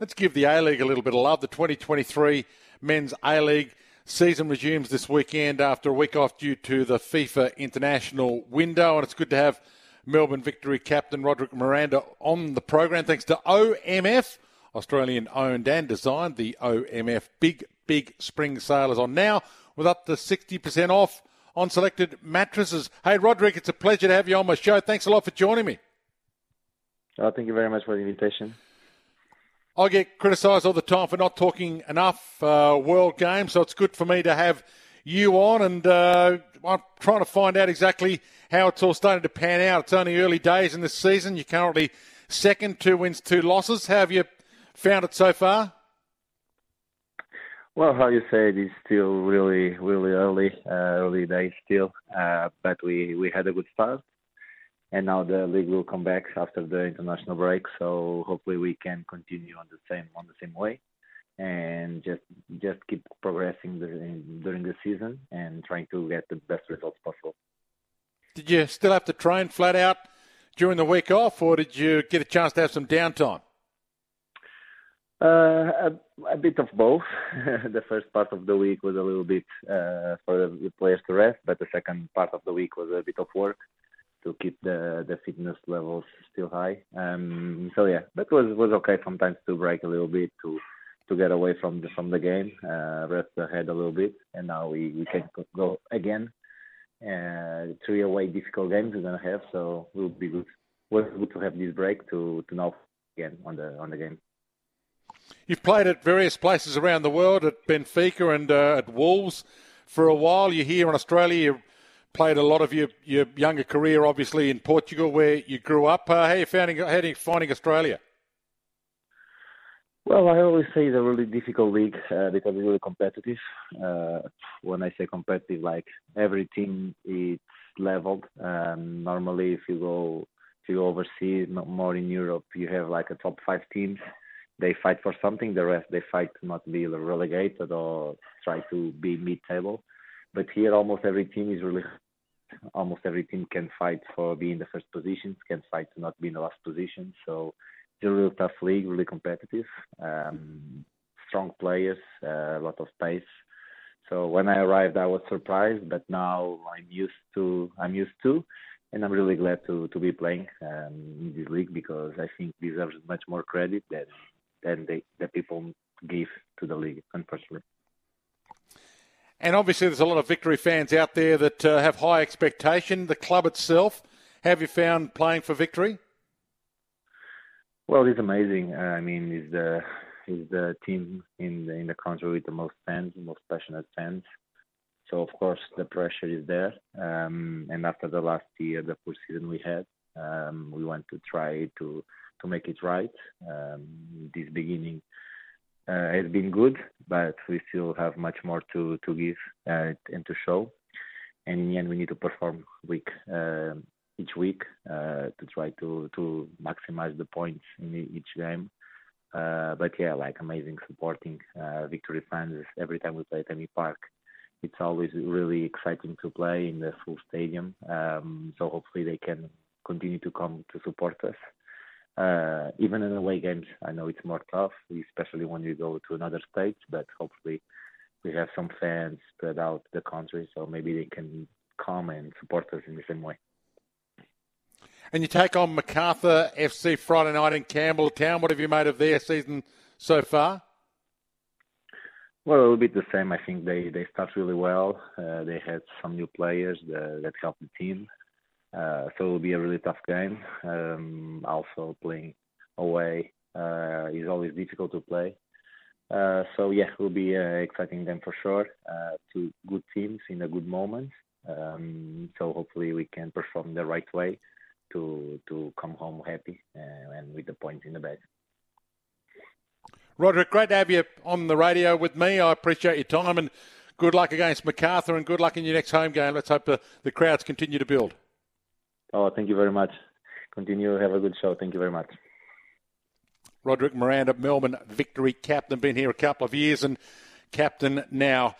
Let's give the A League a little bit of love. The 2023 Men's A League season resumes this weekend after a week off due to the FIFA international window, and it's good to have Melbourne Victory captain Roderick Miranda on the program. Thanks to OMF, Australian owned and designed. The OMF Big Big Spring Sale is on now with up to 60% off on selected mattresses. Hey, Roderick, it's a pleasure to have you on my show. Thanks a lot for joining me. Oh, thank you very much for the invitation. I get criticised all the time for not talking enough uh, World Games, so it's good for me to have you on. And uh, I'm trying to find out exactly how it's all starting to pan out. It's only early days in this season. You're currently second, two wins, two losses. How have you found it so far? Well, how you said, it's still really, really early, uh, early days still. Uh, but we we had a good start and now the league will come back after the international break. So hopefully we can continue on the same on the same way, and just just keep progressing during the season and trying to get the best results possible. Did you still have to train flat out during the week off, or did you get a chance to have some downtime? Uh, a, a, bit of both. the first part of the week was a little bit uh, for the players to rest, but the second part of the week was a bit of work to keep the the fitness levels still high. Um, so yeah, that was was okay sometimes to break a little bit to to get away from the from the game, uh, rest the head a little bit, and now we we can go again. Uh, three away difficult games we're gonna have, so it will be good. Was good to have this break to to now again on the on the game. You've played at various places around the world, at Benfica and uh, at Wolves for a while. You're here in Australia. You're played a lot of your, your younger career, obviously, in Portugal, where you grew up. Uh, how, are you finding, how are you finding Australia? Well, I always say it's a really difficult league uh, because it's really competitive. Uh, when I say competitive, like every team is leveled. Um, normally, if you go if you go overseas, more in Europe, you have like a top five teams. They fight for something. The rest they fight to not be relegated or try to be mid-table. But here, almost every team is really, almost every team can fight for being the first positions, can fight to not be in the last position. So it's a real tough league, really competitive. Um, strong players, uh, a lot of pace. So when I arrived, I was surprised, but now I'm used to. I'm used to, and I'm really glad to to be playing um, in this league because I think deserves much more credit than than they, the people give to the league, unfortunately. And obviously, there's a lot of victory fans out there that uh, have high expectation. The club itself, have you found playing for victory? Well, it's amazing. Uh, I mean, it's the it's the team in the, in the country with the most fans, the most passionate fans. So of course the pressure is there. Um, and after the last year, the poor season we had, um, we want to try to to make it right. Um, this beginning has been good, but we still have much more to to give uh, and to show. And in the end, we need to perform week uh, each week uh, to try to to maximize the points in each game. Uh, but yeah, like amazing supporting uh, victory fans every time we play at AAMI Park. It's always really exciting to play in the full stadium. Um, so hopefully they can continue to come to support us uh, even in away games, I know it's more tough, especially when you go to another state. But hopefully, we have some fans spread out the country, so maybe they can come and support us in the same way. And you take on Macarthur FC Friday night in Campbelltown. What have you made of their season so far? Well, a little bit the same. I think they, they start really well. Uh, they had some new players that, that helped the team. Uh, so it will be a really tough game. Um, also, playing away uh, is always difficult to play. Uh, so yeah, it will be uh, exciting game for sure. Uh, two good teams in a good moment. Um, so hopefully we can perform the right way to to come home happy uh, and with the points in the bag. Roderick, great to have you on the radio with me. I appreciate your time and good luck against Macarthur and good luck in your next home game. Let's hope the, the crowds continue to build. Oh, thank you very much. Continue. Have a good show. Thank you very much. Roderick Miranda, Melbourne victory captain, been here a couple of years and captain now